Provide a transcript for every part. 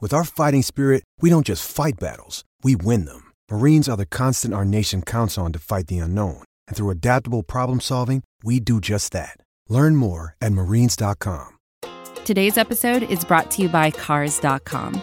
With our fighting spirit, we don't just fight battles, we win them. Marines are the constant our nation counts on to fight the unknown. And through adaptable problem solving, we do just that. Learn more at marines.com. Today's episode is brought to you by Cars.com.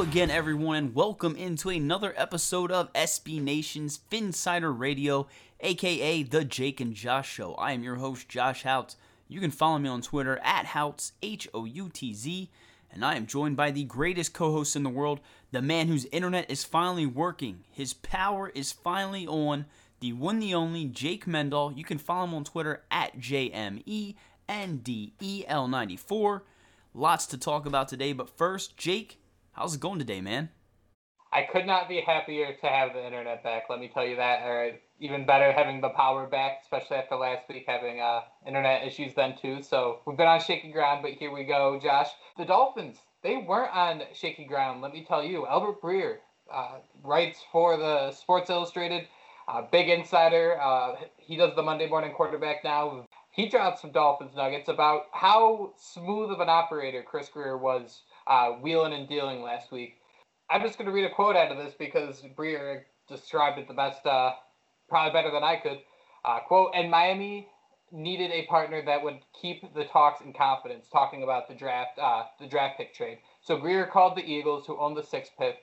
Again, everyone, and welcome into another episode of SB Nation's Phinsider Radio, aka The Jake and Josh Show. I am your host, Josh Houtz. You can follow me on Twitter at Houtz, H O U T Z, and I am joined by the greatest co host in the world, the man whose internet is finally working. His power is finally on, the one, the only Jake Mendel. You can follow him on Twitter at JMENDEL94. Lots to talk about today, but first, Jake, How's it going today, man? I could not be happier to have the internet back. Let me tell you that. Or even better, having the power back, especially after last week having uh, internet issues then too. So we've been on shaky ground, but here we go, Josh. The Dolphins, they weren't on shaky ground. Let me tell you, Albert Breer uh, writes for the Sports Illustrated. Uh, big insider. Uh, he does the Monday morning quarterback now. He dropped some Dolphins nuggets about how smooth of an operator Chris Grier was uh, wheeling and dealing last week. I'm just going to read a quote out of this because Breer described it the best, uh, probably better than I could. Uh, quote, and Miami needed a partner that would keep the talks in confidence, talking about the draft, uh, the draft pick trade. So Grier called the Eagles, who own the sixth pick,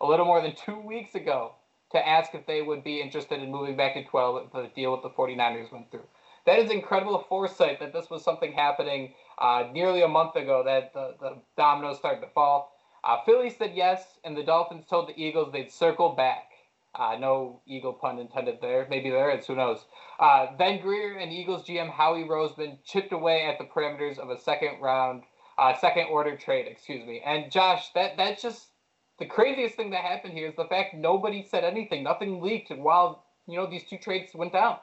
a little more than two weeks ago to ask if they would be interested in moving back to 12 if the deal with the 49ers went through. That is incredible foresight that this was something happening uh, nearly a month ago that the, the dominoes started to fall. Uh, Philly said yes, and the Dolphins told the Eagles they'd circle back. Uh, no eagle pun intended there. Maybe there is. Who knows? Uh, then Grier and Eagles GM Howie Roseman chipped away at the parameters of a second round, uh, second order trade. Excuse me. And Josh, that that's just the craziest thing that happened here is the fact nobody said anything. Nothing leaked while you know these two trades went down.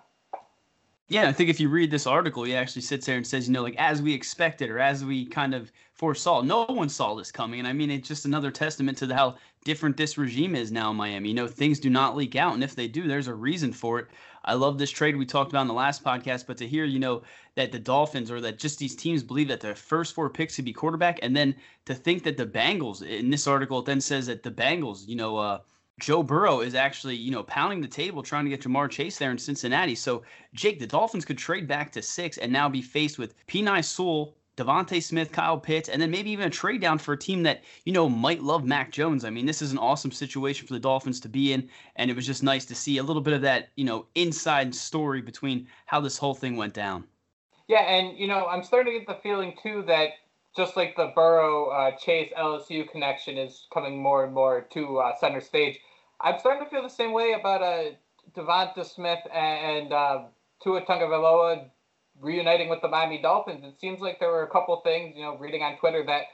Yeah, I think if you read this article, he actually sits there and says, you know, like as we expected or as we kind of foresaw. No one saw this coming. And I mean, it's just another testament to how different this regime is now in Miami. You know, things do not leak out. And if they do, there's a reason for it. I love this trade we talked about in the last podcast, but to hear, you know, that the Dolphins or that just these teams believe that their first four picks could be quarterback, and then to think that the Bengals, in this article, it then says that the Bengals, you know, uh, Joe Burrow is actually, you know, pounding the table trying to get Ja'Marr Chase there in Cincinnati. So, Jake, the Dolphins could trade back to six and now be faced with Penei Sewell, DeVonta Smith, Kyle Pitts, and then maybe even a trade down for a team that, you know, might love Mac Jones. I mean, this is an awesome situation for the Dolphins to be in. And it was just nice to see a little bit of that, you know, inside story between how this whole thing went down. Yeah. And, you know, I'm starting to get the feeling, too, that just like the Burrow uh, Chase LSU connection is coming more and more to uh, center stage I'm starting to feel the same way about uh, DeVonta Smith and uh, Tua Tagovailoa reuniting with the Miami Dolphins. It seems like there were a couple things, you know, reading on Twitter that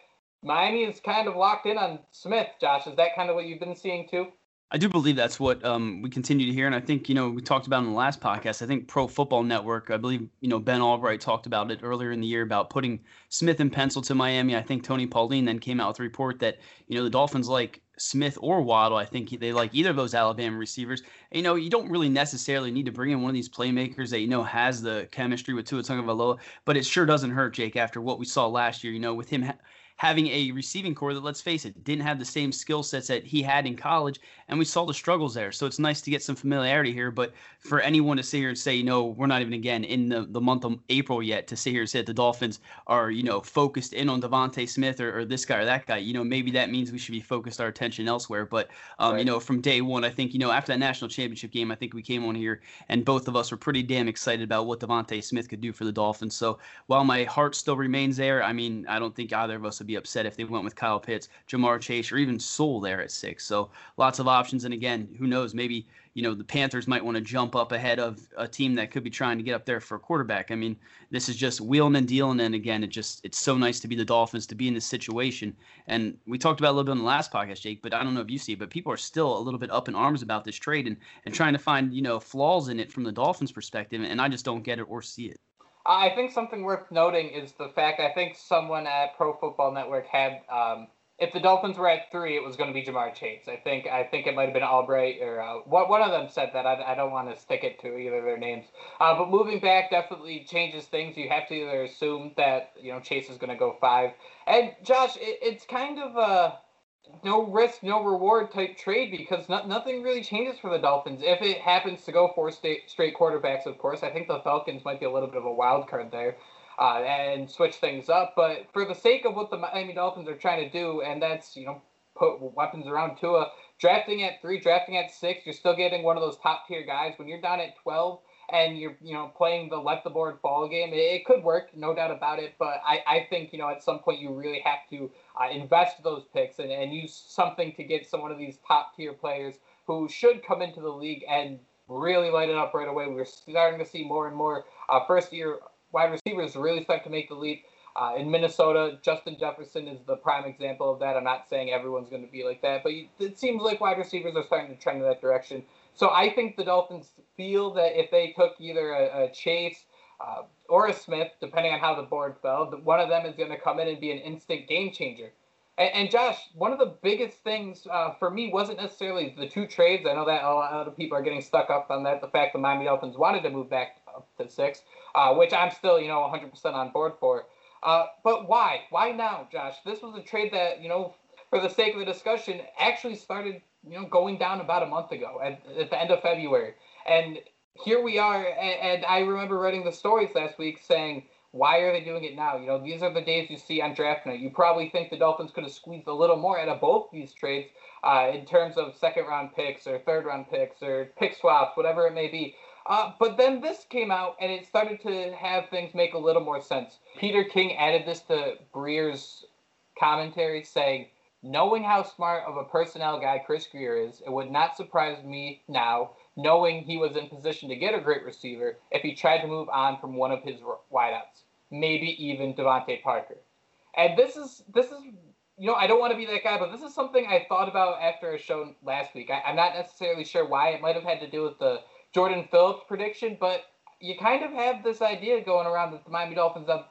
Miami is kind of locked in on Smith. Josh, is that kind of what you've been seeing too? I do believe that's what um, we continue to hear, and I think you know we talked about in the last podcast. I think Pro Football Network, I believe you know Ben Albright talked about it earlier in the year about putting Smith and Pencil to Miami. I think Tony Pauline then came out with a report that you know the Dolphins like Smith or Waddle. I think they like either of those Alabama receivers. You know, you don't really necessarily need to bring in one of these playmakers that you know has the chemistry with Tua Tagovailoa, but it sure doesn't hurt, Jake. After what we saw last year, you know, with him. Ha- having a receiving corps that, let's face it, didn't have the same skill sets that he had in college, and we saw the struggles there. So it's nice to get some familiarity here. But for anyone to sit here and say, you know, we're not even again in the, the month of April yet to sit here and say that the Dolphins are, you know, focused in on DeVonta Smith or, or, this guy or that guy, you know, maybe that means we should be focused our attention elsewhere. But um, right. you know, from day one, I think, you know, after that national championship game, I think we came on here and both of us were pretty damn excited about what DeVonta Smith could do for the Dolphins. So while my heart still remains there, I mean, I don't think either of us would be upset if they went with Kyle Pitts, Ja'Marr Chase, or even Sewell there at six. So lots of options. And again, who knows? Maybe you know the Panthers might want to jump up ahead of a team that could be trying to get up there for a quarterback. I mean, this is just wheeling and dealing. And again, it just it's so nice to be the Dolphins to be in this situation. And we talked about a little bit in the last podcast, Jake. But I don't know if you see but people are still a little bit up in arms about this trade and and trying to find you know flaws in it from the Dolphins' perspective. And I just don't get it or see it. I think something worth noting is the fact I think someone at Pro Football Network had um, if the Dolphins were at three, it was going to be Ja'Marr Chase. I think I think it might have been Albright or uh, one of them said that. I, I don't want to stick it to either of their names. Uh, but moving back definitely changes things. You have to either assume that you know Chase is going to go five. And Josh, it, it's kind of a no risk, no reward type trade because no, nothing really changes for the Dolphins. If it happens to go four state, straight quarterbacks, of course, I think the Falcons might be a little bit of a wild card there uh, and switch things up. But for the sake of what the Miami Dolphins are trying to do, and that's, you know, put weapons around Tua, drafting at three, drafting at six, you're still getting one of those top tier guys. When you're down at 12, and you're you know playing the left the board ball game, it, it, could work, no doubt about it. But I, I think you know at some point you really have to uh, invest those picks and, and use something to get some one of these top tier players who should come into the league and really light it up right away. We're starting to see more and more uh, first year wide receivers really start to make the leap. Uh, in Minnesota, Justin Jefferson is the prime example of that. I'm not saying everyone's going to be like that, but it seems like wide receivers are starting to trend in that direction. So I think the Dolphins feel that if they took either a, a Chase uh, or a Smith, depending on how the board fell, one of them is going to come in and be an instant game changer. And, and Josh, one of the biggest things uh, for me wasn't necessarily the two trades. I know that a lot of people are getting stuck up on that. The fact the Miami Dolphins wanted to move back up to six, uh, which I'm still, you know, 100% on board for. Uh, but why? Why now, Josh? This was a trade that, you know, for the sake of the discussion, actually started you know, going down about a month ago at, at the end of February. And here we are. And, and, I remember writing the stories last week saying, why are they doing it now? You know, these are the days you see on draft night. You probably think the Dolphins could have squeezed a little more out of both these trades uh, in terms of second round picks or third round picks or pick swaps, whatever it may be. Uh, but then this came out and it started to have things make a little more sense. Peter King added this to Breer's commentary saying, Knowing how smart of a personnel guy Chris Grier is, it would not surprise me now, knowing he was in position to get a great receiver, if he tried to move on from one of his wideouts, maybe even DeVante Parker. And this is this is you know I don't want to be that guy, but this is something I thought about after a show last week. I, I'm not necessarily sure why. It might have had to do with the Jordan Phillips prediction, but you kind of have this idea going around that the Miami Dolphins have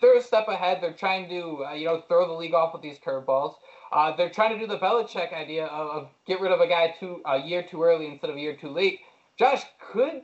they're a step ahead. They're trying to uh, you know throw the league off with these curveballs. Uh, they're trying to do the Belichick idea of, of, get rid of a guy too a year too early instead of a year too late. Josh, could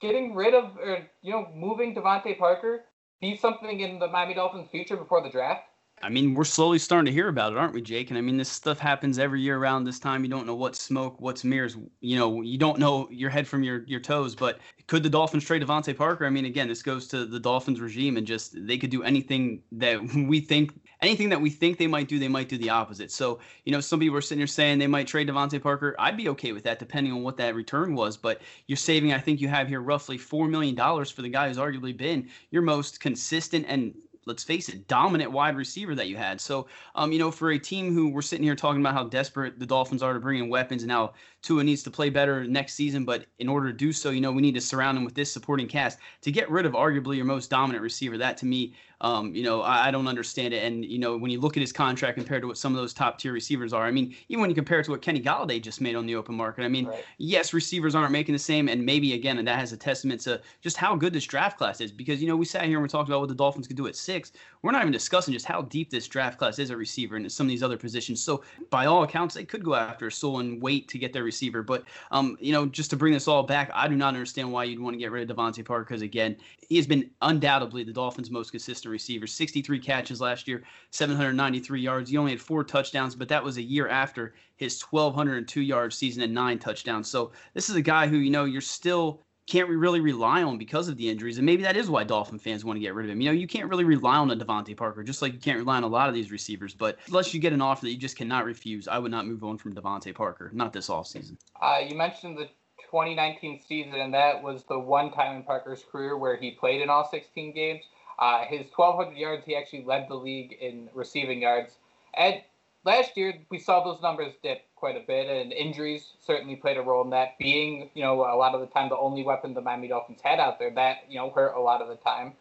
getting rid of or you know moving DeVante Parker be something in the Miami Dolphins' future before the draft? I mean, we're slowly starting to hear about it, aren't we, Jake? And I mean, this stuff happens every year around this time. You don't know what's smoke, what's mirrors. You know, you don't know your head from your, your toes. But could the Dolphins trade DeVante Parker? I mean, again, this goes to the Dolphins regime, and just they could do anything that we think, anything that we think they might do, they might do the opposite. So, you know, some people are sitting here saying they might trade DeVante Parker. I'd be okay with that, depending on what that return was. But you're saving, I think you have here roughly four million dollars for the guy who's arguably been your most consistent and let's face it, dominant wide receiver that you had. So, um, you know, for a team who we're sitting here talking about how desperate the Dolphins are to bring in weapons and how Tua needs to play better next season, but in order to do so, you know, we need to surround him with this supporting cast to get rid of arguably your most dominant receiver. That to me, um, you know, I, I, don't understand it. And you know, when you look at his contract compared to what some of those top tier receivers are, I mean, even when you compare it to what Kenny Golladay just made on the open market, I mean, right. yes, receivers aren't making the same, and maybe again, and that has a testament to just how good this draft class is. Because you know, we sat here and we talked about what the Dolphins could do at six. We're not even discussing just how deep this draft class is at receiver and some of these other positions. So by all accounts, they could go after Sewell and wait to get their receiver. But um, you know, just to bring this all back, I do not understand why you'd want to get rid of DeVante Parker because again, he has been undoubtedly the Dolphins' most consistent receiver. 63 catches last year, 793 yards. He only had four touchdowns, but that was a year after his 1,202 yard season and nine touchdowns. So this is a guy who you know you're still can't really rely on because of the injuries, and maybe that is why Dolphin fans want to get rid of him. You know, you can't really rely on a DeVante Parker, just like you can't rely on a lot of these receivers. But unless you get an offer that you just cannot refuse, I would not move on from DeVante Parker, not this offseason. Uh, you mentioned the 2019 season, and that was the one time in Parker's career where he played in all 16 games. Uh, his 1,200 yards, he actually led the league in receiving yards. And last year, we saw those numbers dip quite a bit, and injuries certainly played a role in that. Being, you know, a lot of the time the only weapon the Miami Dolphins had out there, that you know hurt a lot of the time.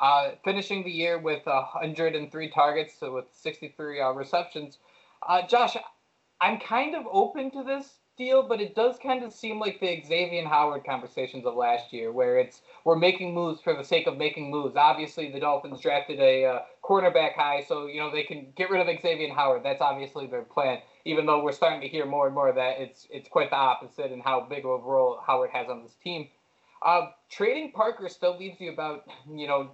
Uh, finishing the year with 103 targets, so with 63 uh, receptions. Uh, Josh, I'm kind of open to this deal, but it does kind of seem like the Xavier Howard conversations of last year, where it's we're making moves for the sake of making moves. Obviously, the Dolphins drafted a uh, cornerback high, so you know they can get rid of Xavier Howard. That's obviously their plan. Even though we're starting to hear more and more that it's it's quite the opposite, and how big of a role Howard has on this team. Uh, trading Parker still leaves you about you know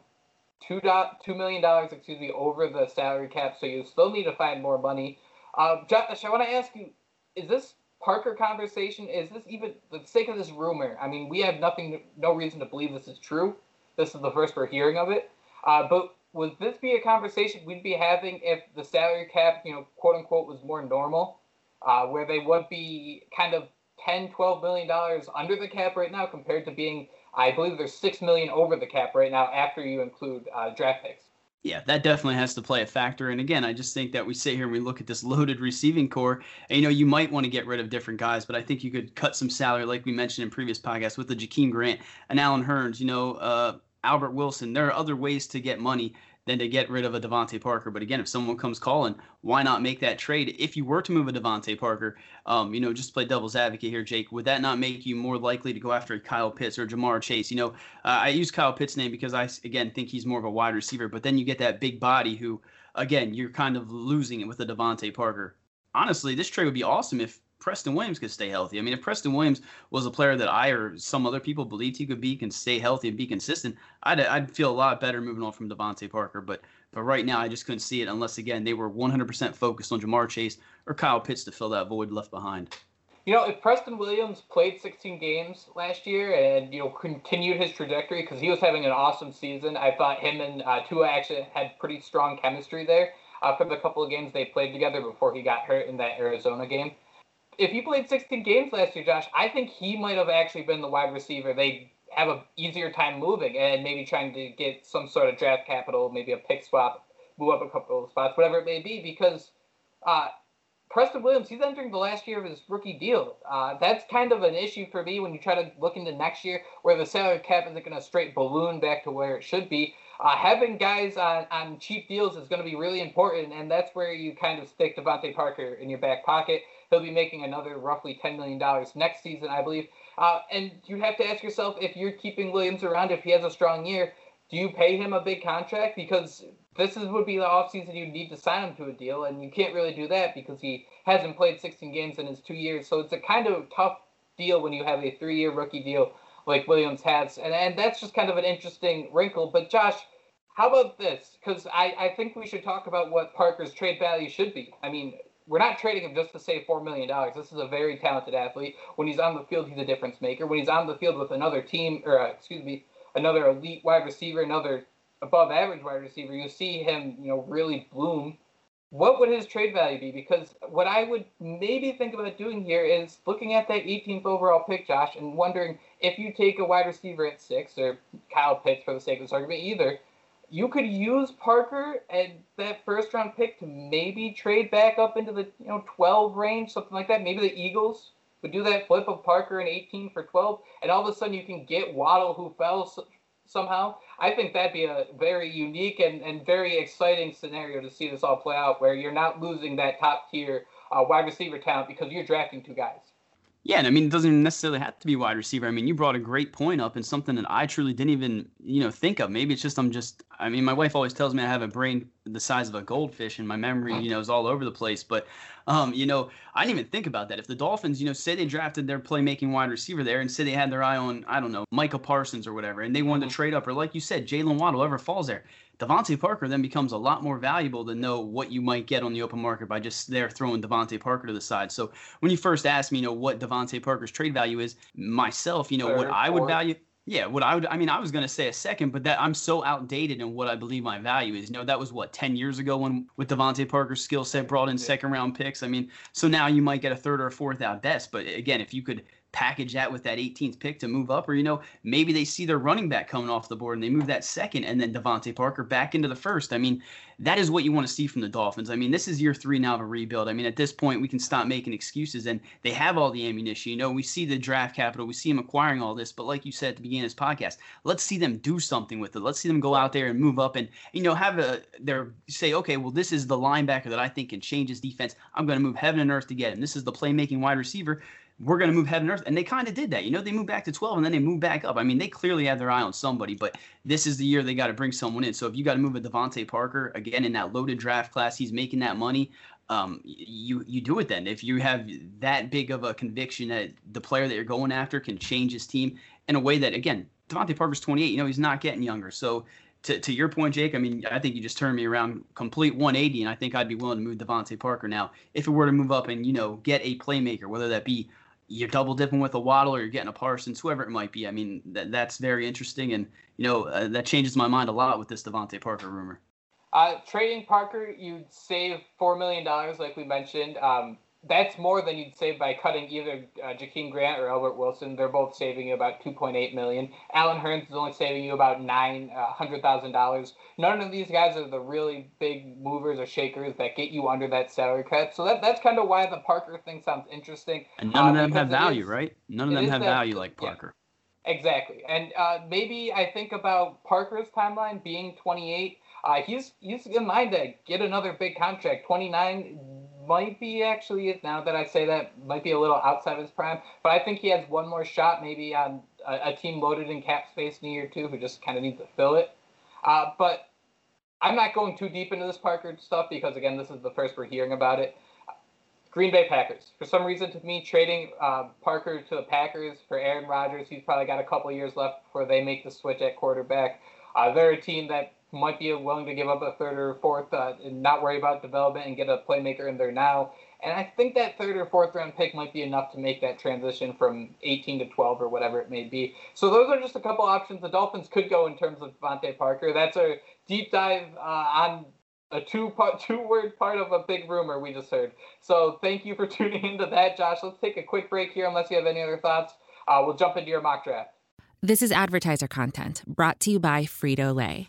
two two million dollars, excuse me, over the salary cap. So you still need to find more money. Uh, Josh, I want to ask you: Is this Parker conversation? Is this even the sake of this rumor? I mean, we have nothing, no reason to believe this is true. This is the first we're hearing of it. Uh, but would this be a conversation we'd be having if the salary cap, you know, quote unquote, was more normal, uh, where they would be kind of 10, 12 million dollars under the cap right now compared to being, I believe there's six million over the cap right now after you include uh, draft picks. Yeah, that definitely has to play a factor. And again, I just think that we sit here and we look at this loaded receiving corps, and you know, you might want to get rid of different guys, but I think you could cut some salary, like we mentioned in previous podcasts, with the Jakeem Grant and Allen Hurns, you know, uh, Albert Wilson. There are other ways to get money than to get rid of a DeVante Parker. But again, if someone comes calling, why not make that trade? If you were to move a DeVante Parker, um, you know, just play devil's advocate here, Jake, would that not make you more likely to go after Kyle Pitts or Ja'Marr Chase? You know, uh, I use Kyle Pitts' name because I, again, think he's more of a wide receiver, but then you get that big body who, again, you're kind of losing it with a DeVante Parker. Honestly, this trade would be awesome if Preston Williams could stay healthy. I mean, if Preston Williams was a player that I or some other people believed he could be, can stay healthy and be consistent, I'd, I'd feel a lot better moving on from DeVante Parker. But but right now, I just couldn't see it unless again they were 100% focused on Ja'Marr Chase or Kyle Pitts to fill that void left behind. You know, if Preston Williams played 16 games last year and you know continued his trajectory because he was having an awesome season, I thought him and uh, Tua actually had pretty strong chemistry there uh, for the couple of games they played together before he got hurt in that Arizona game if he played 16 games last year, Josh, I think he might have actually been the wide receiver they have a easier time moving and maybe trying to get some sort of draft capital, maybe a pick swap, move up a couple of spots, whatever it may be, because uh, Preston Williams, he's entering the last year of his rookie deal. Uh, that's kind of an issue for me when you try to look into next year where the salary cap isn't going to straight balloon back to where it should be. Uh, having guys on, on cheap deals is going to be really important, and that's where you kind of stick DeVante Parker in your back pocket. He'll be making another roughly $10 million next season, I believe. Uh, and you have to ask yourself if you're keeping Williams around, if he has a strong year, do you pay him a big contract? Because this is, would be the offseason you need to sign him to a deal, and you can't really do that because he hasn't played 16 games in his two years. So it's a kind of tough deal when you have a three year rookie deal like Williams has. And, and that's just kind of an interesting wrinkle. But Josh, how about this? Because I, I think we should talk about what Parker's trade value should be. I mean, we're not trading him just to save four million dollars. This is a very talented athlete. When he's on the field, he's a difference maker. When he's on the field with another team, or uh, excuse me, another elite wide receiver, another above average wide receiver, you see him, you know, really bloom. What would his trade value be? Because what I would maybe think about doing here is looking at that 18th overall pick, Josh, and wondering if you take a wide receiver at six or Kyle Pitts for the sake of this argument, either you could use Parker and that first round pick to maybe trade back up into the you know 12 range, something like that. Maybe the Eagles would do that flip of Parker in 18 for 12, and all of a sudden you can get Waddle who fell somehow. I think that'd be a very unique and, and very exciting scenario to see this all play out, where you're not losing that top tier uh, wide receiver talent because you're drafting two guys. Yeah, and I mean, it doesn't necessarily have to be wide receiver. I mean, you brought a great point up and something that I truly didn't even, you know, think of. Maybe it's just I'm just. I mean, my wife always tells me I have a brain the size of a goldfish, and my memory, you know, is all over the place. But, um, you know, I didn't even think about that. If the Dolphins, you know, say they drafted their playmaking wide receiver there, and say they had their eye on, I don't know, Micah Parsons or whatever, and they wanted to mm-hmm. trade up, or like you said, Jaylen Waddle, whoever falls there, DeVante Parker then becomes a lot more valuable to know what you might get on the open market by just there throwing DeVante Parker to the side. So when you first asked me, you know, what DeVante Parker's trade value is, myself, you know, Third, what I would value. Yeah, what I would, I mean, I was going to say a second, but that I'm so outdated in what I believe my value is. You know, that was what, 10 years ago when with DeVante Parker's skill set brought in second round picks. I mean, so now you might get a third or a fourth out best. But again, if you could package that with that 18th pick to move up, or you know, maybe they see their running back coming off the board and they move that second, and then DeVante Parker back into the first. I mean, that is what you want to see from the Dolphins. I mean, this is year three now of a rebuild. I mean, at this point, we can stop making excuses, and they have all the ammunition. You know, we see the draft capital, we see them acquiring all this, but like you said at the beginning of this podcast, let's see them do something with it. Let's see them go out there and move up, and you know, have a their say, okay, well, this is the linebacker that I think can change his defense. I'm going to move heaven and earth to get him. This is the playmaking wide receiver we're going to move heaven and earth. And they kind of did that. You know, they moved back to 12 and then they moved back up. I mean, they clearly had their eye on somebody, but this is the year they got to bring someone in. So if you got to move a DeVante Parker, again, in that loaded draft class, he's making that money. Um, you you do it then. If you have that big of a conviction that the player that you're going after can change his team in a way that, again, DeVante Parker's 28, you know, he's not getting younger. So to, to your point, Jake, I mean, I think you just turned me around complete 180, and I think I'd be willing to move DeVante Parker now if it were to move up and, you know, get a playmaker, whether that be – you're double dipping with a Waddle or you're getting a Parsons, whoever it might be. I mean, that, that's very interesting, and you know uh, that changes my mind a lot with this DeVante Parker rumor. Uh, trading Parker, you'd save four million dollars, like we mentioned. Um, that's more than you'd save by cutting either uh, Jakeem Grant or Albert Wilson. They're both saving you about 2.8 million. Allen Hurns is only saving you about nine uh, hundred thousand dollars. None of these guys are the really big movers or shakers that get you under that salary cap. So that that's kind of why the Parker thing sounds interesting. And none of uh, them have value, is, right? None of them have that, value like Parker. Yeah, exactly. And uh, maybe I think about Parker's timeline being 28. Uh, he's he's in mind to get another big contract. 29 might be actually now that I say that might be a little outside of his prime, but I think he has one more shot maybe on a, a team loaded in cap space in a year or two who just kind of needs to fill it. Uh, but I'm not going too deep into this Parker stuff because again, this is the first we're hearing about it. Green Bay Packers. For some reason, to me, trading uh, Parker to the Packers for Aaron Rodgers, he's probably got a couple years left before they make the switch at quarterback. Uh, they're a team that might be willing to give up a third or fourth uh, and not worry about development and get a playmaker in there now. And I think that third or fourth round pick might be enough to make that transition from 18 to 12 or whatever it may be. So those are just a couple options the Dolphins could go in terms of DeVante Parker. That's a deep dive uh, on a two part, two word part of a big rumor we just heard. So thank you for tuning into that, Josh. Let's take a quick break here, unless you have any other thoughts. Uh, we'll jump into your mock draft. This is advertiser content brought to you by Frito Lay.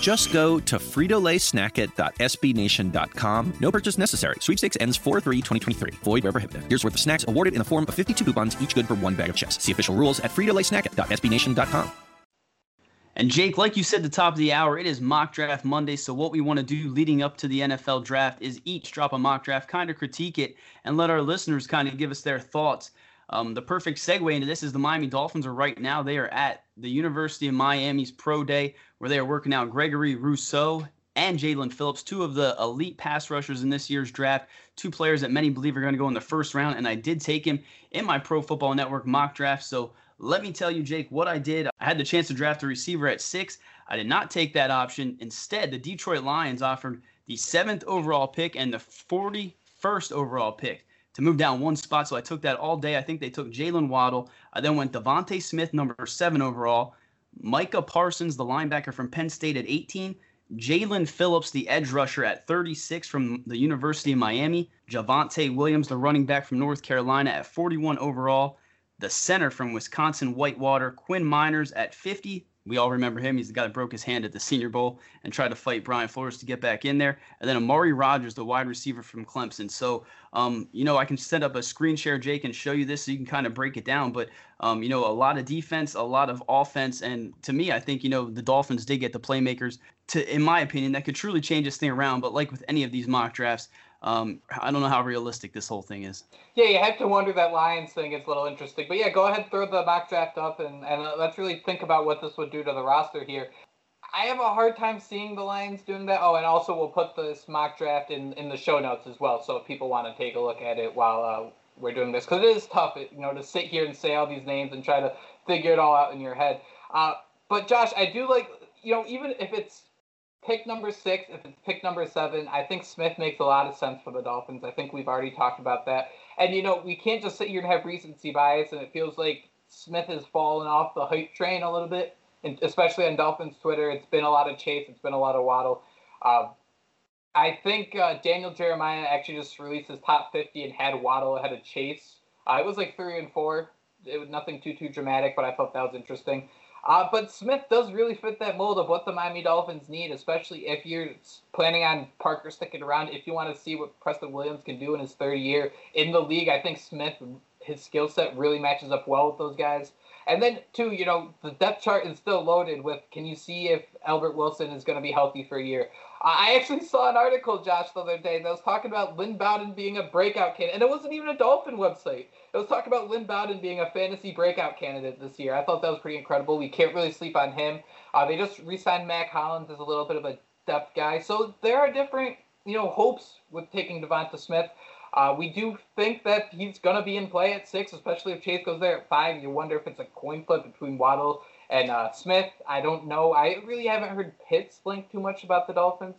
Just go to fritolaysnackit.sbnation.com. No purchase necessary. Sweepstakes ends 4-3-2023. Void where prohibited. Here's worth of snacks awarded in the form of 52 coupons, each good for one bag of chips. See official rules at fritolaysnackit.sbnation.com. And Jake, like you said the top of the hour, it is mock draft Monday. So what we want to do leading up to the NFL draft is each drop a mock draft, kind of critique it, and let our listeners kind of give us their thoughts. Um, the perfect segue into this is the Miami Dolphins are right now. They are at the University of Miami's Pro Day where they are working out Gregory Rousseau and Jaelan Phillips, two of the elite pass rushers in this year's draft, two players that many believe are going to go in the first round. And I did take him in my Pro Football Network mock draft. So let me tell you, Jake, what I did. I had the chance to draft a receiver at six. I did not take that option. Instead, the Detroit Lions offered the seventh overall pick and the 41st overall pick to move down one spot. So I took that all day. I think they took Jaylen Waddle. I then went DeVonta Smith, number seven overall. Micah Parsons, the linebacker from Penn State at 18. Jaelan Phillips, the edge rusher at 36 from the University of Miami. Javonte Williams, the running back from North Carolina at 41 overall. The center from Wisconsin Whitewater, Quinn Meinerz, at 50. We all remember him. He's the guy that broke his hand at the Senior Bowl and tried to fight Brian Flores to get back in there. And then Amari Rogers, the wide receiver from Clemson. So, um, you know, I can set up a screen share, Jake, and show you this so you can kind of break it down. But, um, you know, a lot of defense, a lot of offense. And to me, I think, you know, the Dolphins did get the playmakers to, in my opinion, that could truly change this thing around. But like with any of these mock drafts, um, I don't know how realistic this whole thing is. Yeah, you have to wonder that Lions thing is a little interesting. But yeah, go ahead, throw the mock draft up, and, and uh, let's really think about what this would do to the roster here. I have a hard time seeing the Lions doing that. Oh, and also we'll put this mock draft in, in the show notes as well, so if people want to take a look at it while uh, we're doing this, because it is tough, you know, to sit here and say all these names and try to figure it all out in your head. Uh, but Josh, I do like, you know, even if it's pick number six, if it's pick number seven, I think Smith makes a lot of sense for the Dolphins. I think we've already talked about that. And, you know, we can't just sit here and have recency bias, and it feels like Smith has fallen off the hype train a little bit, and especially on Dolphins Twitter. It's been a lot of Chase, it's been a lot of Waddle. Um, I think uh, Daniel Jeremiah actually just released his top 50 and had Waddle ahead of Chase. Uh, it was like three and four. It was nothing too too dramatic, but I thought that was interesting. Uh, but Smith does really fit that mold of what the Miami Dolphins need, especially if you're planning on Parker sticking around. If you want to see what Preston Williams can do in his third year in the league, I think Smith, his skill set really matches up well with those guys. And then, too, you know, the depth chart is still loaded with can you see if Albert Wilson is going to be healthy for a year? I actually saw an article, Josh, the other day that was talking about Lynn Bowden being a breakout candidate. And it wasn't even a Dolphin website. It was talking about Lynn Bowden being a fantasy breakout candidate this year. I thought that was pretty incredible. We can't really sleep on him. Uh, they just re signed Mack Hollins as a little bit of a depth guy. So there are different, you know, hopes with taking Devonta Smith. Uh, we do think that he's going to be in play at six, especially if Chase goes there at five. You wonder if it's a coin flip between Waddle and uh, Smith. I don't know. I really haven't heard Pitts blink too much about the Dolphins.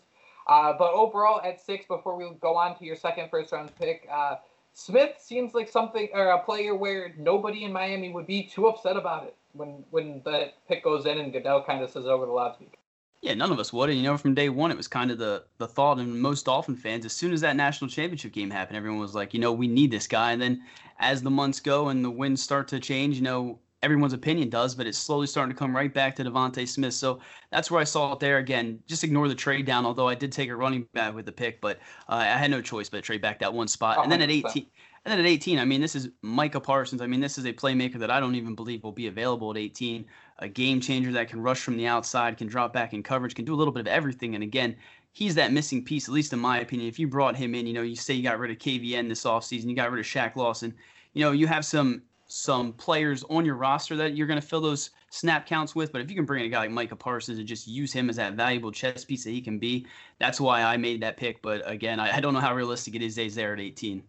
Uh, but overall, at six, before we go on to your second first round pick, uh, Smith seems like something or a player where nobody in Miami would be too upset about it when when the pick goes in and Goodell kind of says over the loudspeaker. Yeah, none of us would. And you know, from day one, it was kind of the the thought in most Dolphin fans. As soon as that national championship game happened, everyone was like, you know, we need this guy. And then as the months go and the winds start to change, you know, everyone's opinion does, but it's slowly starting to come right back to DeVonta Smith. So that's where I saw it there. Again, just ignore the trade down, although I did take a running back with the pick, but uh, I had no choice but to trade back that one spot. and then at 18, and then at 18, I mean, this is Micah Parsons. I mean, this is a playmaker that I don't even believe will be available at 18. A game changer that can rush from the outside, can drop back in coverage, can do a little bit of everything. And again, he's that missing piece, at least in my opinion. If you brought him in, you know, you say you got rid of KVN this offseason, you got rid of Shaq Lawson, you know, you have some some players on your roster that you're going to fill those snap counts with. But if you can bring in a guy like Micah Parsons and just use him as that valuable chess piece that he can be, that's why I made that pick. But again, I, I don't know how realistic it is he's there at 18.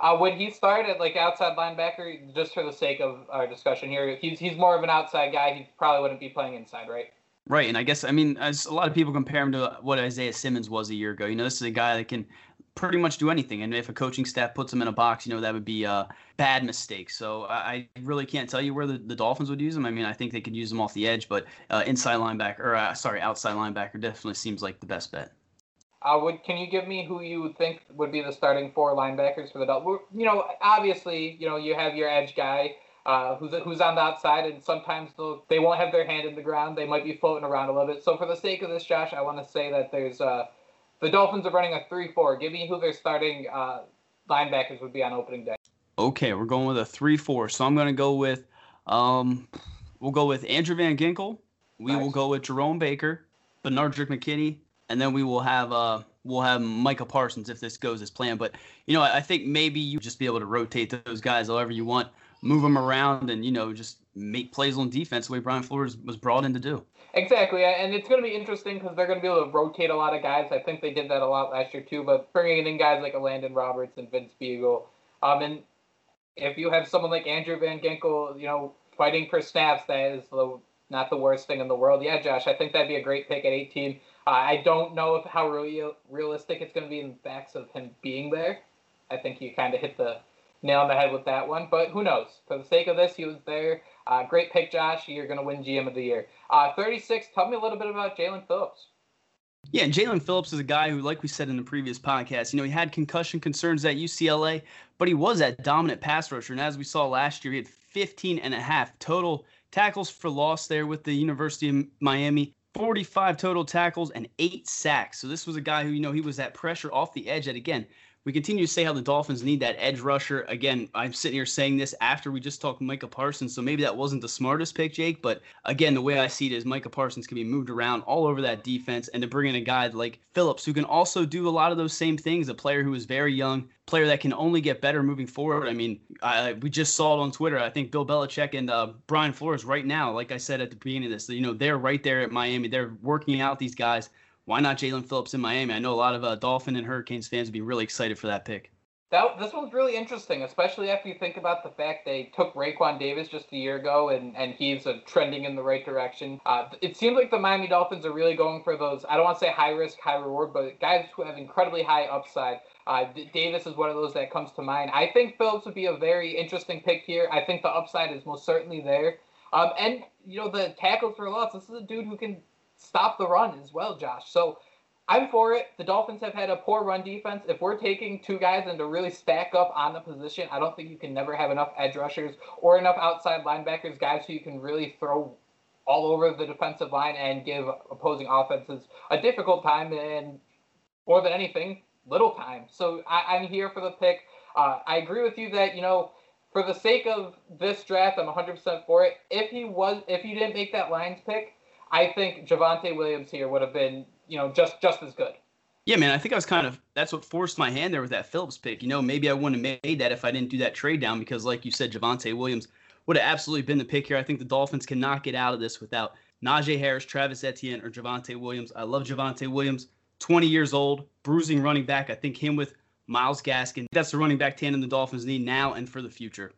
Uh, when he started like outside linebacker, just for the sake of our discussion here, he's he's more of an outside guy. He probably wouldn't be playing inside, right? Right, and I guess I mean as a lot of people compare him to what Isaiah Simmons was a year ago. You know, this is a guy that can pretty much do anything, and if a coaching staff puts him in a box, you know that would be a bad mistake. So I really can't tell you where the, the Dolphins would use him. I mean, I think they could use him off the edge, but uh, inside linebacker or uh, sorry, outside linebacker definitely seems like the best bet. Uh, would can you give me who you think would be the starting four linebackers for the Dolphins? You know, obviously, you know you have your edge guy uh, who's who's on the outside, and sometimes they'll, they won't have their hand in the ground. They might be floating around a little bit. So for the sake of this, Josh, I want to say that there's uh, the Dolphins are running a three-four. Give me who their starting uh, linebackers would be on opening day. Okay, we're going with a three-four. So I'm going to go with um, we'll go with Andrew Van Ginkel. We nice. will go with Jerome Baker, Benardrick McKinney, and then we will have uh we'll have Micah Parsons if this goes as planned. But you know, I think maybe you just be able to rotate those guys however you want, move them around, and you know, just make plays on defense the way Brian Flores was brought in to do. Exactly, and it's going to be interesting because they're going to be able to rotate a lot of guys. I think they did that a lot last year too, but bringing in guys like Landon Roberts and Vince Biegel, um, and if you have someone like Andrew Van Ginkel, you know, fighting for snaps, that is the, not the worst thing in the world. Yeah, Josh, I think that'd be a great pick at 18. Uh, I don't know if how real, realistic it's going to be in the facts of him being there. I think you kind of hit the nail on the head with that one, but who knows? For the sake of this, he was there. Uh, great pick, Josh. You're going to win GM of the year. Uh, 36, tell me a little bit about Jaelan Phillips. Yeah, Jaelan Phillips is a guy who, like we said in the previous podcast, you know, he had concussion concerns at UCLA, but he was that dominant pass rusher. And as we saw last year, he had 15 and a half total tackles for loss there with the University of Miami. 45 total tackles and eight sacks. So this was a guy who, you know, he was that pressure off the edge that again, we continue to say how the Dolphins need that edge rusher. Again, I'm sitting here saying this after we just talked Micah Parsons, so maybe that wasn't the smartest pick, Jake. But again, the way I see it is Micah Parsons can be moved around all over that defense, and to bring in a guy like Phillips who can also do a lot of those same things, a player who is very young, player that can only get better moving forward. I mean, I, we just saw it on Twitter. I think Bill Belichick and uh, Brian Flores right now, like I said at the beginning of this, you know, they're right there at Miami. They're working out these guys why not Jaelan Phillips in Miami? I know a lot of uh, Dolphin and Hurricanes fans would be really excited for that pick. That, this one's really interesting, especially after you think about the fact they took Raekwon Davis just a year ago, and, and he's uh, trending in the right direction. Uh, it seems like the Miami Dolphins are really going for those, I don't want to say high risk, high reward, but guys who have incredibly high upside. Uh, Davis is one of those that comes to mind. I think Phillips would be a very interesting pick here. I think the upside is most certainly there. Um, and, you know, the tackles for loss, this is a dude who can stop the run as well, Josh. So I'm for it. The Dolphins have had a poor run defense. If we're taking two guys and to really stack up on the position, I don't think you can never have enough edge rushers or enough outside linebackers, guys who you can really throw all over the defensive line and give opposing offenses a difficult time and more than anything, little time. So I, am here for the pick. Uh, I agree with you that, you know, for the sake of this draft, I'm 100% for it. If he was, if he didn't make that Lions pick, I think Javonte Williams here would have been, you know, just just as good. Yeah, man, I think I was kind of that's what forced my hand there with that Phillips pick. You know, maybe I wouldn't have made that if I didn't do that trade down because, like you said, Javonte Williams would have absolutely been the pick here. I think the Dolphins cannot get out of this without Najee Harris, Travis Etienne, or Javonte Williams. I love Javonte Williams, 20 years old, bruising running back. I think him with Myles Gaskin. That's the running back tandem the Dolphins need now and for the future.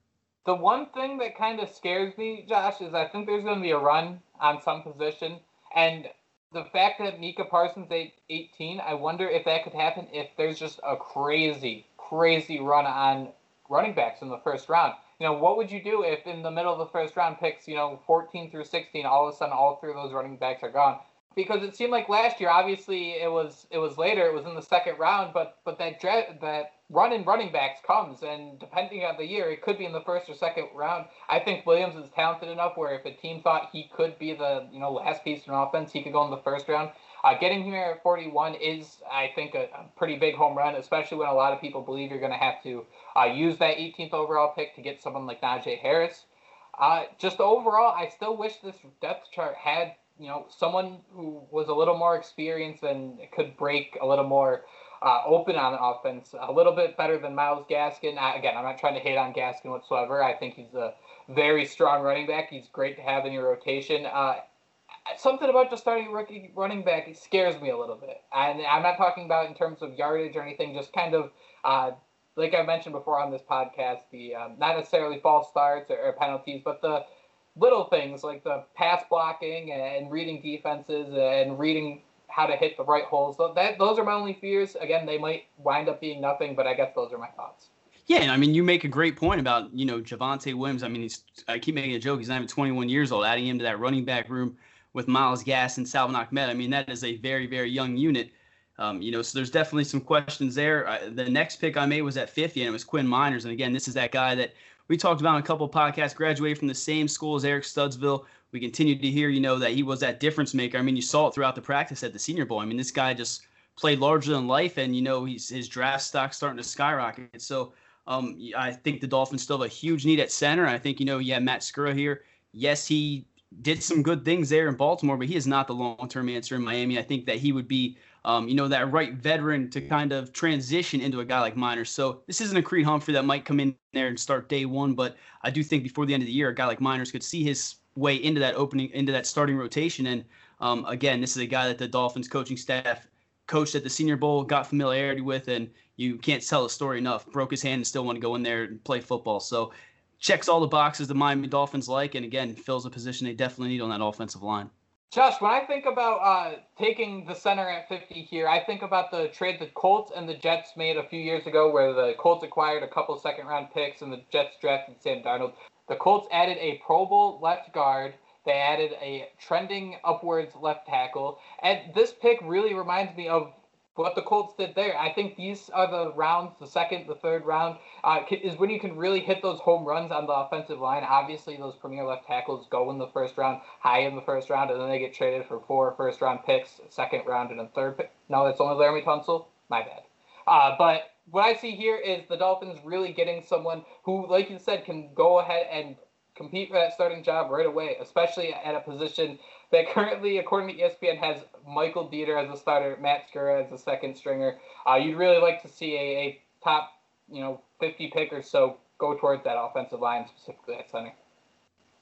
The one thing that kind of scares me, Josh, is I think there's going to be a run on some position. And the fact that Micah Parsons at 18, I wonder if that could happen if there's just a crazy, crazy run on running backs in the first round. You know, what would you do if in the middle of the first round picks, you know, 14 through 16, all of a sudden all three of those running backs are gone? Because it seemed like last year, obviously it was it was later, it was in the second round, but but that that running running backs comes, and depending on the year, it could be in the first or second round. I think Williams is talented enough where if a team thought he could be the you know last piece in offense, he could go in the first round. Uh, getting him here at 41 is, I think, a, a, pretty big home run, especially when a lot of people believe you're going to have to uh, use that 18th overall pick to get someone like Najee Harris. Uh, just overall, I still wish this depth chart had, you know, someone who was a little more experienced and could break a little more uh, open on offense, a little bit better than Myles Gaskin. I, again, I'm not trying to hate on Gaskin whatsoever. I think he's a very strong running back. He's great to have in your rotation. Uh, something about just starting rookie running back scares me a little bit. And I'm not talking about in terms of yardage or anything, just kind of uh, like I mentioned before on this podcast, the um, not necessarily false starts or, or, penalties, but the little things like the pass blocking and reading defenses and reading how to hit the right holes. So that those are my only fears. Again, they might wind up being nothing, but I guess those are my thoughts. Yeah, and I mean, you make a great point about you know Javonte Williams. I mean, he's I keep making a joke. He's not even 21 years old. Adding him to that running back room with Miles Gas and Salvon Ahmed. I mean, that is a very very young unit. Um, you know, so there's definitely some questions there. The next pick I made was at 50, and it was Quinn Meinerz. And again, this is that guy that we talked about a couple podcasts. Graduated from the same school as Eric Studesville we continued to hear, you know, that he was that difference maker. I mean, you saw it throughout the practice at the Senior Bowl. I mean, this guy just played larger than life, and you know, he's his draft stock starting to skyrocket. So, um, I think the Dolphins still have a huge need at center. I think you know, yeah, Matt Skura here. Yes, he did some good things there in Baltimore, but he is not the long-term answer in Miami. I think that he would be, um, you know, that right veteran to kind of transition into a guy like Meinerz. So this isn't a Creed Humphrey that might come in there and start day one, but I do think before the end of the year, a guy like Meinerz could see his way into that opening into that starting rotation and Um, again, this is a guy that the Dolphins coaching staff coached at the Senior Bowl, got familiarity with, and you can't tell a story enough. Broke his hand and still want to go in there and play football. So checks all the boxes the Miami Dolphins like, and again fills a position they definitely need on that offensive line. Josh, when I think about uh, taking the center at 50 here, I think about the trade the Colts and the Jets made a few years ago, where the Colts acquired a couple second round picks and the Jets drafted Sam Darnold. The Colts added a Pro Bowl left guard. They added a trending upwards left tackle. And this pick really reminds me of what the Colts did there. I think these are the rounds, the second, the third round, uh, is when you can really hit those home runs on the offensive line. Obviously, those premier left tackles go in the first round, high in the first round, and then they get traded for four first round picks, second round, and a third pick. No, that's only Laremy Tunsil. My bad. Uh, but what I see here is the Dolphins really getting someone who, like you said, can go ahead and compete for that starting job right away, especially at a position that currently, according to ESPN, has Michael Deiter as a starter, Matt Skura as a second stringer. Uh, you'd really like to see a, a top, you know, 50 pick or so go towards that offensive line, specifically at center.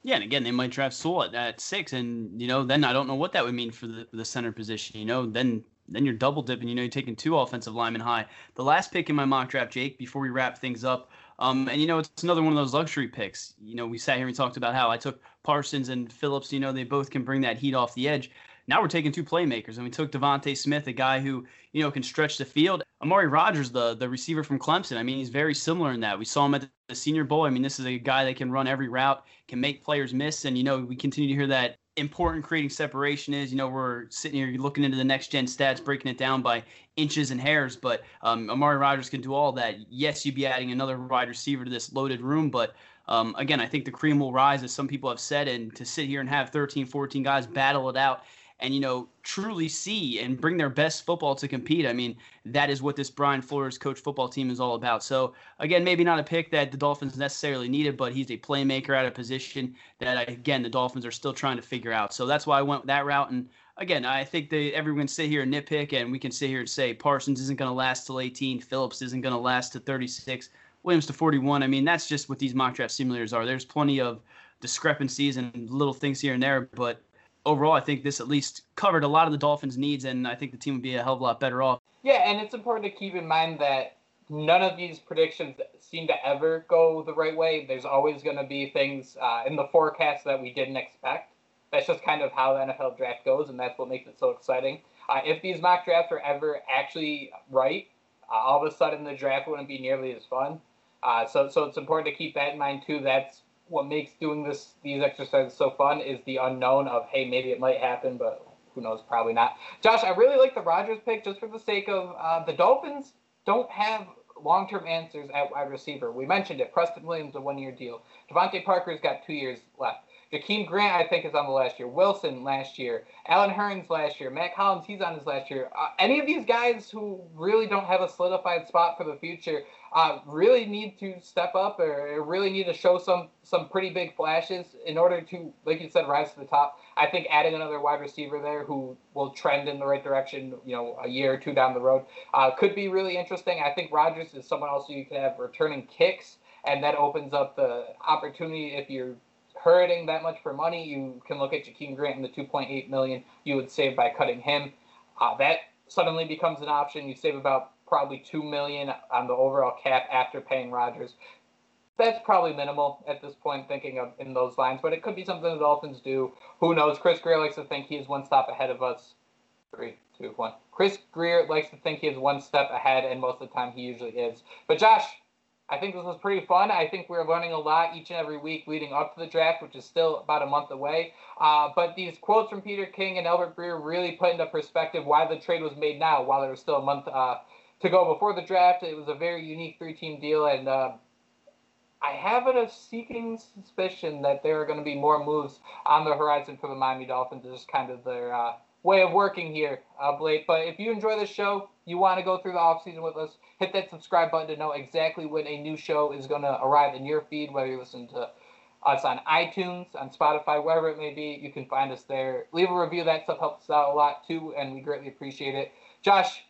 Yeah, and again, they might draft Sewell at, six, and you know, then I don't know what that would mean for the, the center position. You know, then then you're double dipping. You know, you're taking two offensive linemen high. The last pick in my mock draft, Jake, before we wrap things up, um, and you know, it's another one of those luxury picks. You know, we sat here and talked about how I took Parsons and Phillips. You know, they both can bring that heat off the edge. Now we're taking two playmakers, and we took DeVonta Smith, a guy who you know can stretch the field. Amari Rodgers, the the receiver from Clemson. I mean, he's very similar in that. We saw him at the Senior Bowl. I mean, this is a guy that can run every route, can make players miss, and you know we continue to hear that important creating separation is. You know, we're sitting here looking into the next gen stats, breaking it down by inches and hairs, but um, Amari Rodgers can do all that. Yes, you'd be adding another wide receiver to this loaded room, but um, again, I think the cream will rise, as some people have said, and to sit here and have 13, 14 guys battle it out and you know truly see and bring their best football to compete. I mean, that is what this Brian Flores coach football team is all about. So again, maybe not a pick that the Dolphins necessarily needed, but he's a playmaker at a position that again the Dolphins are still trying to figure out. So that's why I went that route. And again, I think they everyone sit here and nitpick, and we can sit here and say Parsons isn't going to last till 18, Phillips isn't going to last to 36, Williams to 41. I mean, that's just what these mock draft simulators are. There's plenty of discrepancies and little things here and there, but overall, I think this at least covered a lot of the Dolphins' needs, and I think the team would be a hell of a lot better off. Yeah, and it's important to keep in mind that none of these predictions seem to ever go the right way. There's always going to be things uh, in the forecast that we didn't expect. That's just kind of how the NFL draft goes, and that's what makes it so exciting. Uh, if these mock drafts are ever actually right, uh, all of a sudden the draft wouldn't be nearly as fun. Uh, so, so it's important to keep that in mind too. That's what makes doing this these exercises so fun is the unknown of hey maybe it might happen but who knows probably not. Josh i really like the rodgers pick just for the sake of uh, the dolphins don't have long-term answers at wide receiver. We mentioned it. Preston williams a one-year deal. DeVante parker's got two years left Jakeem Grant, I think, is on the last year. Wilson last year. Allen Hurns last year. Mack Hollins, he's on his last year. Uh, any of these guys who really don't have a solidified spot for the future uh, really need to step up or really need to show some some pretty big flashes in order to, like you said, rise to the top. I think adding another wide receiver there who will trend in the right direction, you know, a year or two down the road, uh, could be really interesting. I think Rodgers is someone else you could have returning kicks, and that opens up the opportunity if you're hurting that much for money. You can look at Jakeem Grant and the 2.8 million you would save by cutting him. Uh, that suddenly becomes an option. You save about probably two million on the overall cap after paying Rodgers. That's probably minimal at this point, thinking of in those lines, but it could be something the Dolphins do. Who knows? Chris Grier likes to think he is one stop ahead of us. Three, two, one. Chris Grier likes to think he is one step ahead, and most of the time he usually is. But Josh, I think this was pretty fun. I think we're learning a lot each and every week leading up to the draft, which is still about a month away. Uh, but these quotes from Peter King and Albert Breer really put into perspective why the trade was made now, while there was still a month uh, to go before the draft. It was a very unique three-team deal, and uh, I have a seeking suspicion that there are going to be more moves on the horizon for the Miami Dolphins. Just kind of their uh, way of working here uh, of late. But if you enjoy the show, you want to go through the offseason with us, hit that subscribe button to know exactly when a new show is going to arrive in your feed, whether you listen to us on iTunes, on Spotify, wherever it may be. You can find us there. Leave a review. That stuff helps us out a lot too, and we greatly appreciate it. Josh,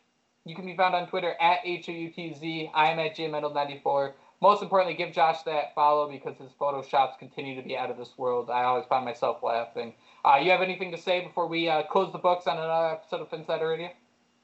you can be found on Twitter at HOUTZ. I am at JMendel94. Most importantly, give Josh that follow because his photoshops continue to be out of this world. I always find myself laughing. Uh, you have anything to say before we uh, close the books on another episode of Phinsider Radio?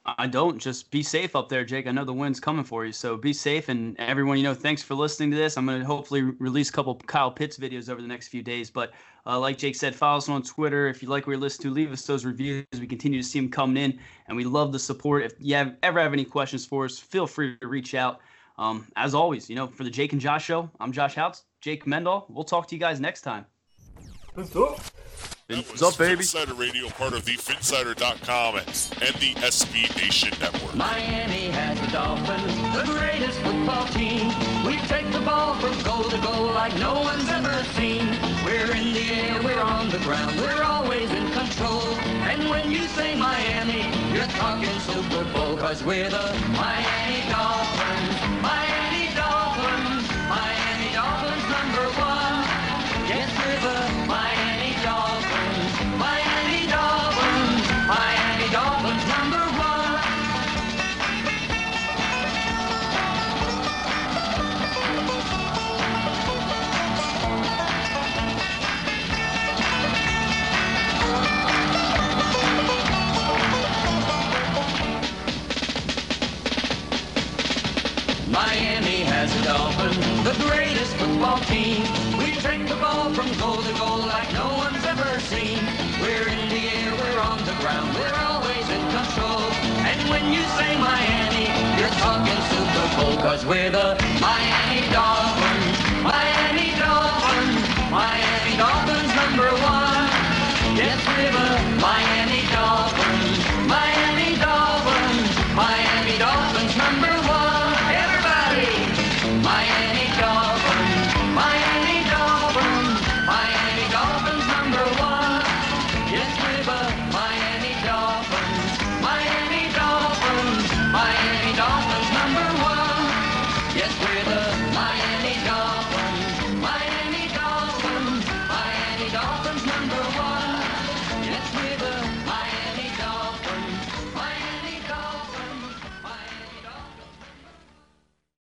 I don't. Just be safe up there, Jake. I know the wind's coming for you, so be safe. And everyone, you know, thanks for listening to this. I'm going to hopefully release a couple Kyle Pitts videos over the next few days. But uh, like Jake said, follow us on Twitter. If you like what you're listening to, leave us those reviews. We continue to see them coming in, and we love the support. If you have, ever have any questions for us, feel free to reach out. Um, as always, you know, for the Jake and Josh show, I'm Josh Houts, Jake Mendel. We'll talk to you guys next time. Let's go. What's up, baby? Phinsider Radio, part of the Phinsider.com and the SB Nation Network. Miami has the Dolphins, the greatest football team. We take the ball from goal to goal like no one's ever seen. We're in the air, we're on the ground, we're always in control. And when you say Miami, you're talking Super Bowl, cause we're the Miami Dolphins. Cause we're the Miami dogs.